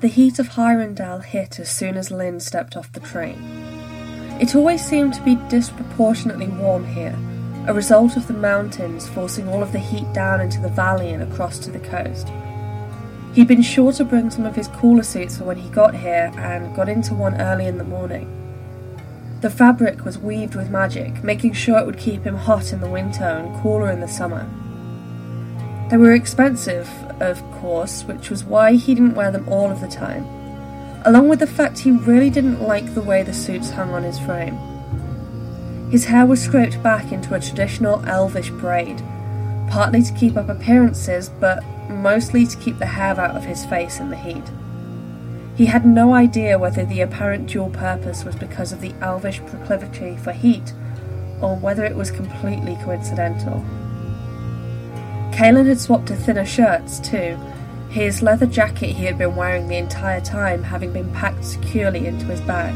The heat of Hirondale hit as soon as Lynn stepped off the train. It always seemed to be disproportionately warm here, a result of the mountains forcing all of the heat down into the valley and across to the coast. He'd been sure to bring some of his cooler suits for when he got here and got into one early in the morning. The fabric was weaved with magic, making sure it would keep him hot in the winter and cooler in the summer. They were expensive, of course, which was why he didn't wear them all of the time, along with the fact he really didn't like the way the suits hung on his frame. His hair was scraped back into a traditional elvish braid, partly to keep up appearances, but mostly to keep the hair out of his face in the heat. He had no idea whether the apparent dual purpose was because of the elvish proclivity for heat, or whether it was completely coincidental. Kalen had swapped to thinner shirts too, his leather jacket he had been wearing the entire time having been packed securely into his bag.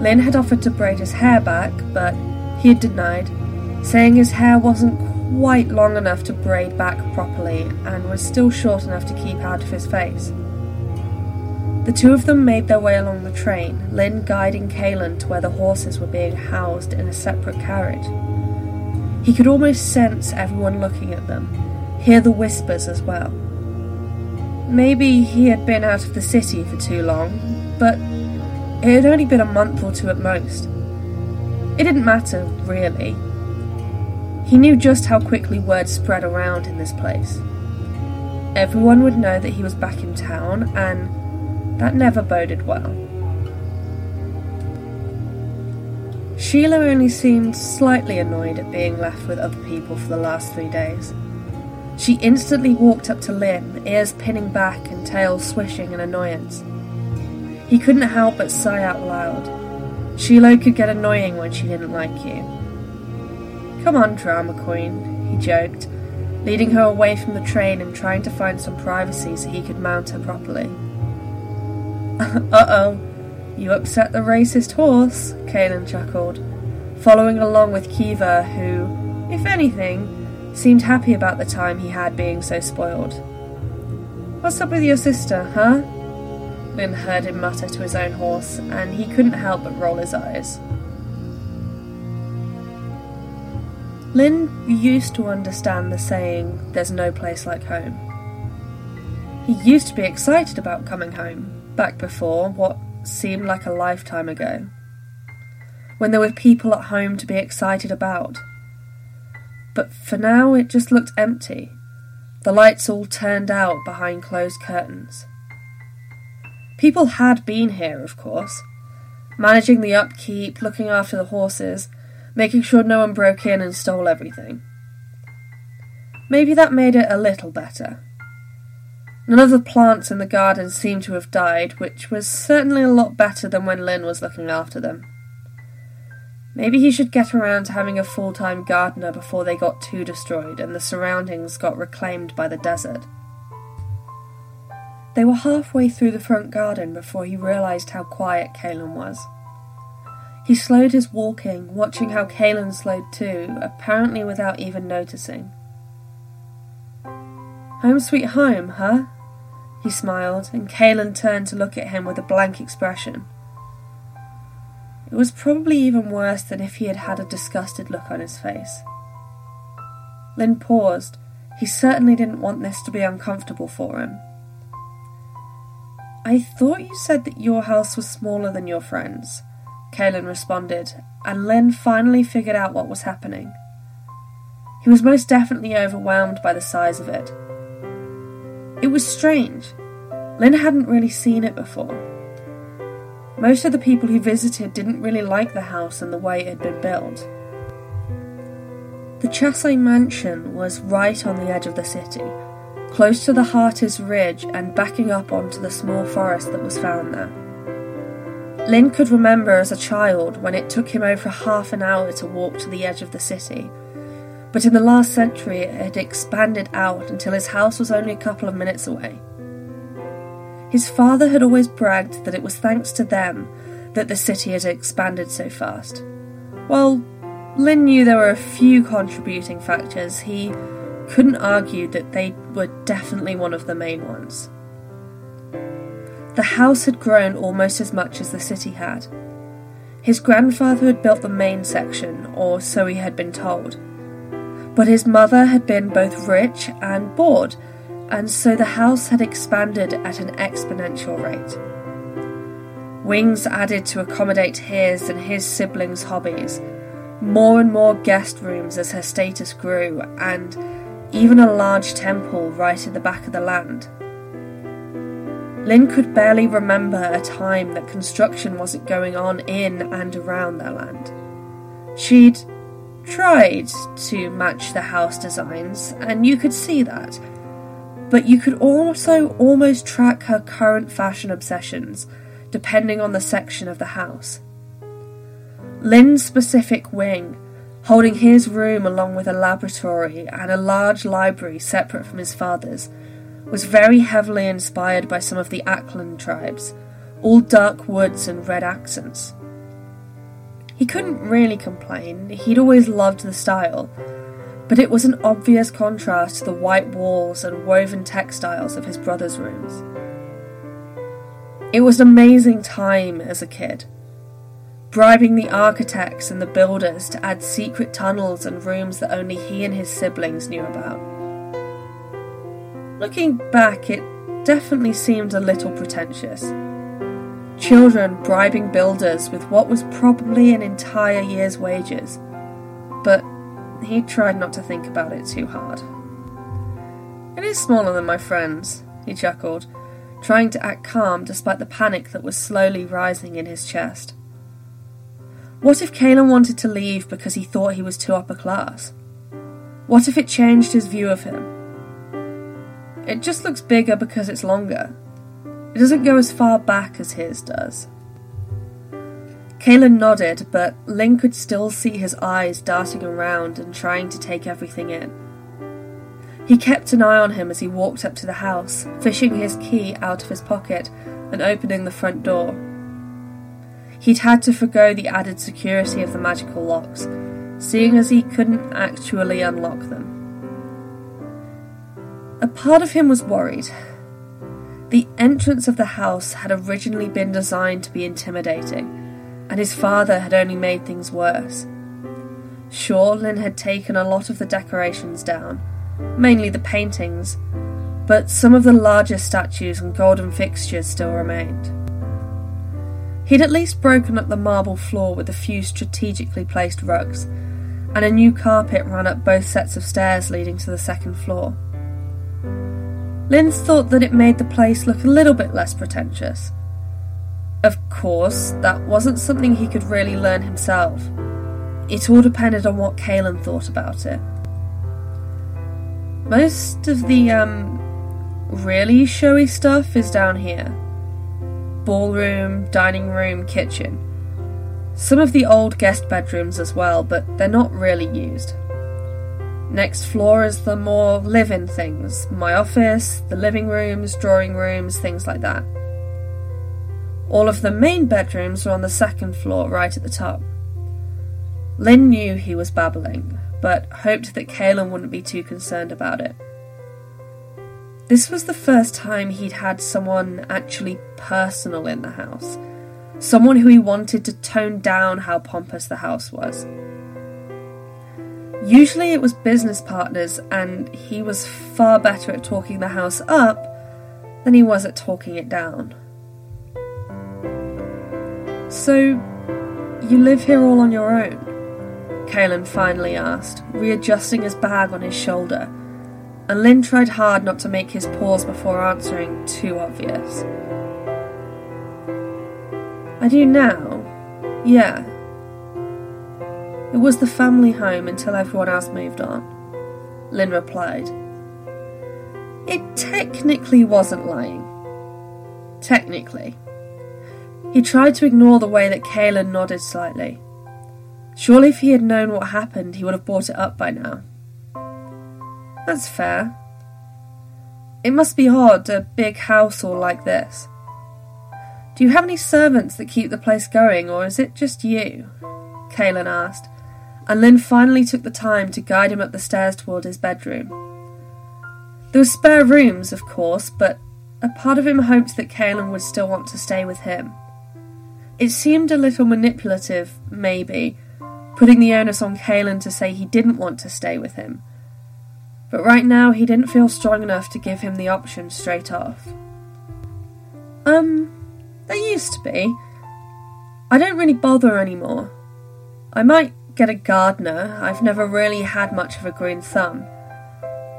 Lynn had offered to braid his hair back, but he had denied, saying his hair wasn't quite long enough to braid back properly and was still short enough to keep out of his face. The two of them made their way along the train, Lynn guiding Kalen to where the horses were being housed in a separate carriage. He could almost sense everyone looking at them, hear the whispers as well. Maybe he had been out of the city for too long, but it had only been a month or two at most. It didn't matter, really. He knew just how quickly word spread around in this place. Everyone would know that he was back in town, and that never boded well. Sheila only seemed slightly annoyed at being left with other people for the last three days. She instantly walked up to Lynn, ears pinning back and tail swishing in annoyance. He couldn't help but sigh out loud. Sheila could get annoying when she didn't like you. Come on, drama queen, he joked, leading her away from the train and trying to find some privacy so he could mount her properly. uh oh, you upset the racist horse, Kalen chuckled, following along with Kiva, who, if anything, seemed happy about the time he had being so spoiled. What's up with your sister, huh? Lynn heard him mutter to his own horse, and he couldn't help but roll his eyes. Lynn used to understand the saying, there's no place like home. He used to be excited about coming home, back before what seemed like a lifetime ago. When there were people at home to be excited about. But for now, it just looked empty. The lights all turned out behind closed curtains. People had been here, of course, managing the upkeep, looking after the horses, making sure no one broke in and stole everything. Maybe that made it a little better. None of the plants in the garden seemed to have died, which was certainly a lot better than when Lynn was looking after them. Maybe he should get around to having a full time gardener before they got too destroyed and the surroundings got reclaimed by the desert. They were halfway through the front garden before he realized how quiet Kalen was. He slowed his walking, watching how Kalen slowed too, apparently without even noticing. Home sweet home, huh? He smiled, and Kalen turned to look at him with a blank expression. It was probably even worse than if he had had a disgusted look on his face. Lynn paused. He certainly didn't want this to be uncomfortable for him. I thought you said that your house was smaller than your friend's, Kalen responded, and Lynn finally figured out what was happening. He was most definitely overwhelmed by the size of it. It was strange. Lynn hadn't really seen it before. Most of the people who visited didn't really like the house and the way it had been built. The Chassé mansion was right on the edge of the city, close to the Hartis Ridge and backing up onto the small forest that was found there. Lynn could remember as a child when it took him over half an hour to walk to the edge of the city, but in the last century it had expanded out until his house was only a couple of minutes away. His father had always bragged that it was thanks to them that the city had expanded so fast. While Lynn knew there were a few contributing factors, he couldn't argue that they were definitely one of the main ones. The house had grown almost as much as the city had. His grandfather had built the main section, or so he had been told. But his mother had been both rich and bored, and so the house had expanded at an exponential rate. Wings added to accommodate his and his siblings' hobbies, more and more guest rooms as her status grew, and even a large temple right in the back of the land. Lynn could barely remember a time that construction wasn't going on in and around their land. She'd tried to match the house designs, and you could see that. But you could also almost track her current fashion obsessions, depending on the section of the house. Lynn's specific wing, holding his room along with a laboratory and a large library separate from his father's, was very heavily inspired by some of the Ackland tribes, all dark woods and red accents. He couldn't really complain, he'd always loved the style, but it was an obvious contrast to the white walls and woven textiles of his brother's rooms. It was an amazing time as a kid, bribing the architects and the builders to add secret tunnels and rooms that only he and his siblings knew about. Looking back, it definitely seemed a little pretentious. Children bribing builders with what was probably an entire year's wages. But he tried not to think about it too hard. It is smaller than my friends, he chuckled, trying to act calm despite the panic that was slowly rising in his chest. What if Kalen wanted to leave because he thought he was too upper class? What if it changed his view of him? It just looks bigger because it's longer. It doesn't go as far back as his does. Kalen nodded, but Lynn could still see his eyes darting around and trying to take everything in. He kept an eye on him as he walked up to the house, fishing his key out of his pocket and opening the front door. He'd had to forego the added security of the magical locks, seeing as he couldn't actually unlock them. A part of him was worried. The entrance of the house had originally been designed to be intimidating, and his father had only made things worse. Sure, Lynn had taken a lot of the decorations down, mainly the paintings, but some of the larger statues and golden fixtures still remained. He'd at least broken up the marble floor with a few strategically placed rugs, and a new carpet ran up both sets of stairs leading to the second floor. Linz thought that it made the place look a little bit less pretentious. Of course, that wasn't something he could really learn himself. It all depended on what Kalen thought about it. Most of the, um, really showy stuff is down here ballroom, dining room, kitchen. Some of the old guest bedrooms as well, but they're not really used. Next floor is the more live in things my office, the living rooms, drawing rooms, things like that. All of the main bedrooms are on the second floor, right at the top. Lynn knew he was babbling, but hoped that Kalen wouldn't be too concerned about it. This was the first time he'd had someone actually personal in the house, someone who he wanted to tone down how pompous the house was. Usually it was business partners, and he was far better at talking the house up than he was at talking it down. So, you live here all on your own? Kalen finally asked, readjusting his bag on his shoulder, and Lynn tried hard not to make his pause before answering too obvious. I do now. Yeah. It was the family home until everyone else moved on, Lynn replied. It technically wasn't lying. Technically. He tried to ignore the way that Kaelin nodded slightly. Surely if he had known what happened, he would have brought it up by now. That's fair. It must be hard, a big house all like this. Do you have any servants that keep the place going, or is it just you? Kaelin asked, and Lynn finally took the time to guide him up the stairs toward his bedroom. There were spare rooms, of course, but a part of him hoped that Kaelin would still want to stay with him. It seemed a little manipulative, maybe, putting the onus on Kaelin to say he didn't want to stay with him. But right now, he didn't feel strong enough to give him the option straight off. Um, there used to be. I don't really bother anymore. I might get a gardener, I've never really had much of a green thumb.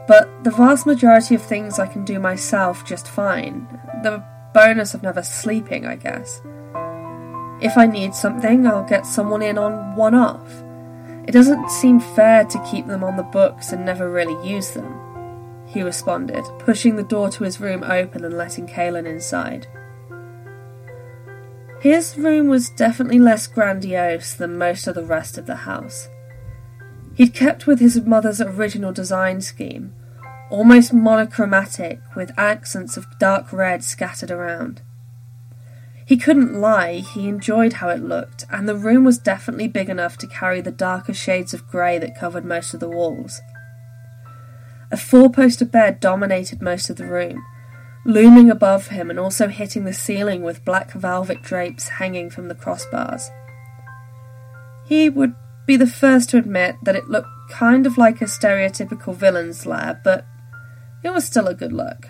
But the vast majority of things I can do myself just fine. The bonus of never sleeping, I guess. If I need something, I'll get someone in on one off. It doesn't seem fair to keep them on the books and never really use them, he responded, pushing the door to his room open and letting Kaelin inside. His room was definitely less grandiose than most of the rest of the house. He'd kept with his mother's original design scheme, almost monochromatic with accents of dark red scattered around. He couldn't lie, he enjoyed how it looked, and the room was definitely big enough to carry the darker shades of grey that covered most of the walls. A four poster bed dominated most of the room, looming above him and also hitting the ceiling with black velvet drapes hanging from the crossbars. He would be the first to admit that it looked kind of like a stereotypical villain's lair, but it was still a good look.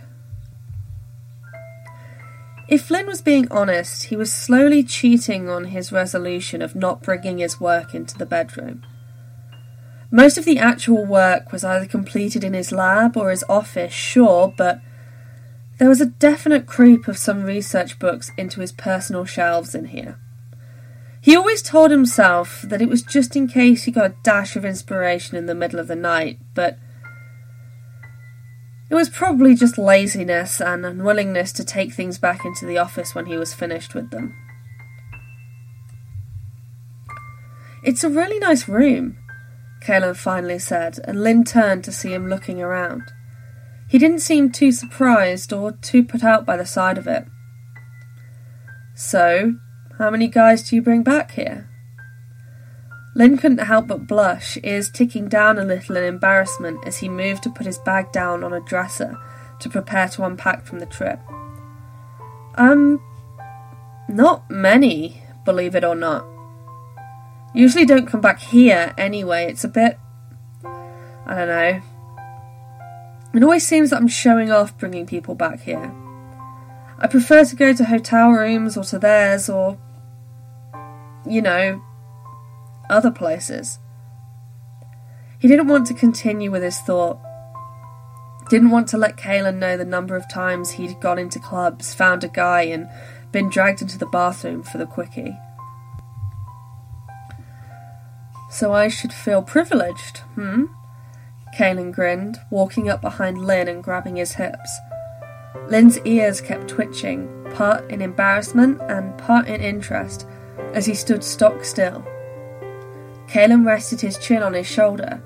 If Flynn was being honest, he was slowly cheating on his resolution of not bringing his work into the bedroom. Most of the actual work was either completed in his lab or his office, sure, but there was a definite creep of some research books into his personal shelves in here. He always told himself that it was just in case he got a dash of inspiration in the middle of the night, but it was probably just laziness and unwillingness to take things back into the office when he was finished with them. It's a really nice room, Kaelin finally said, and Lynn turned to see him looking around. He didn't seem too surprised or too put out by the sight of it. So, how many guys do you bring back here? Lynn couldn't help but blush, ears ticking down a little in embarrassment as he moved to put his bag down on a dresser to prepare to unpack from the trip. Um, not many, believe it or not. Usually don't come back here anyway, it's a bit. I don't know. It always seems that I'm showing off bringing people back here. I prefer to go to hotel rooms or to theirs or, you know, other places. He didn't want to continue with his thought. Didn't want to let Kaelin know the number of times he'd gone into clubs, found a guy, and been dragged into the bathroom for the quickie. So I should feel privileged, hmm? Kaelin grinned, walking up behind Lynn and grabbing his hips. Lynn's ears kept twitching, part in embarrassment and part in interest, as he stood stock still. Kaelin rested his chin on his shoulder,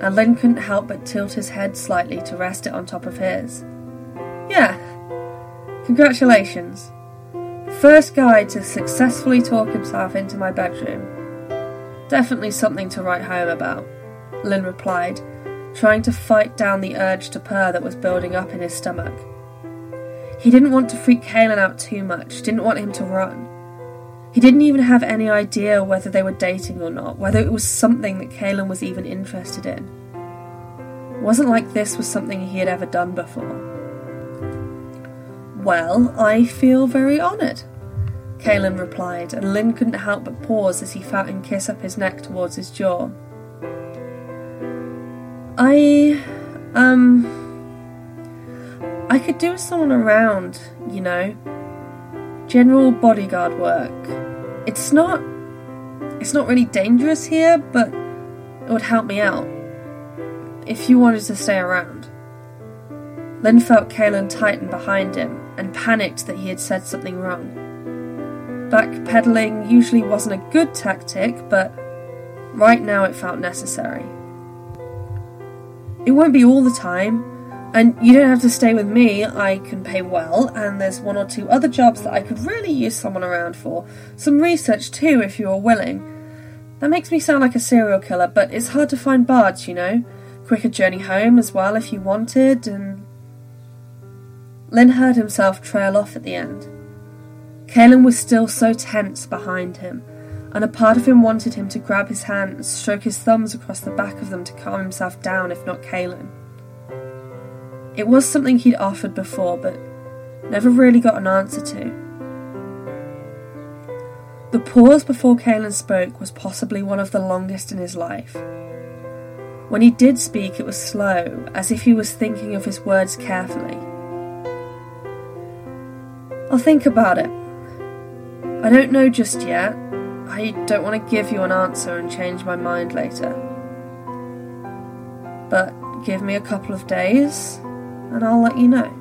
and Lynn couldn't help but tilt his head slightly to rest it on top of his. Yeah, congratulations. First guy to successfully talk himself into my bedroom. Definitely something to write home about, Lynn replied, trying to fight down the urge to purr that was building up in his stomach. He didn't want to freak Kaelin out too much, didn't want him to run. He didn't even have any idea whether they were dating or not, whether it was something that Kaelin was even interested in. It wasn't like this was something he had ever done before. Well, I feel very honoured, Kaelin replied, and Lynn couldn't help but pause as he felt him kiss up his neck towards his jaw. I, um, I could do someone around, you know. General bodyguard work, It's not. It's not really dangerous here, but it would help me out. If you wanted to stay around. Lynn felt Kalen tighten behind him and panicked that he had said something wrong. Backpedaling usually wasn't a good tactic, but right now it felt necessary. It won't be all the time, and you don't have to stay with me. I can pay well, and there's one or two other jobs that I could really use someone around for. Some research too, if you're willing. That makes me sound like a serial killer, but it's hard to find bards, you know? Quicker journey home as well if you wanted, and. Lynn heard himself trail off at the end. Kalen was still so tense behind him, and a part of him wanted him to grab his hand and stroke his thumbs across the back of them to calm himself down, if not Kalen. It was something he'd offered before, but never really got an answer to. The pause before Kalen spoke was possibly one of the longest in his life. When he did speak, it was slow, as if he was thinking of his words carefully. I'll think about it. I don't know just yet. I don't want to give you an answer and change my mind later. But give me a couple of days, and I'll let you know.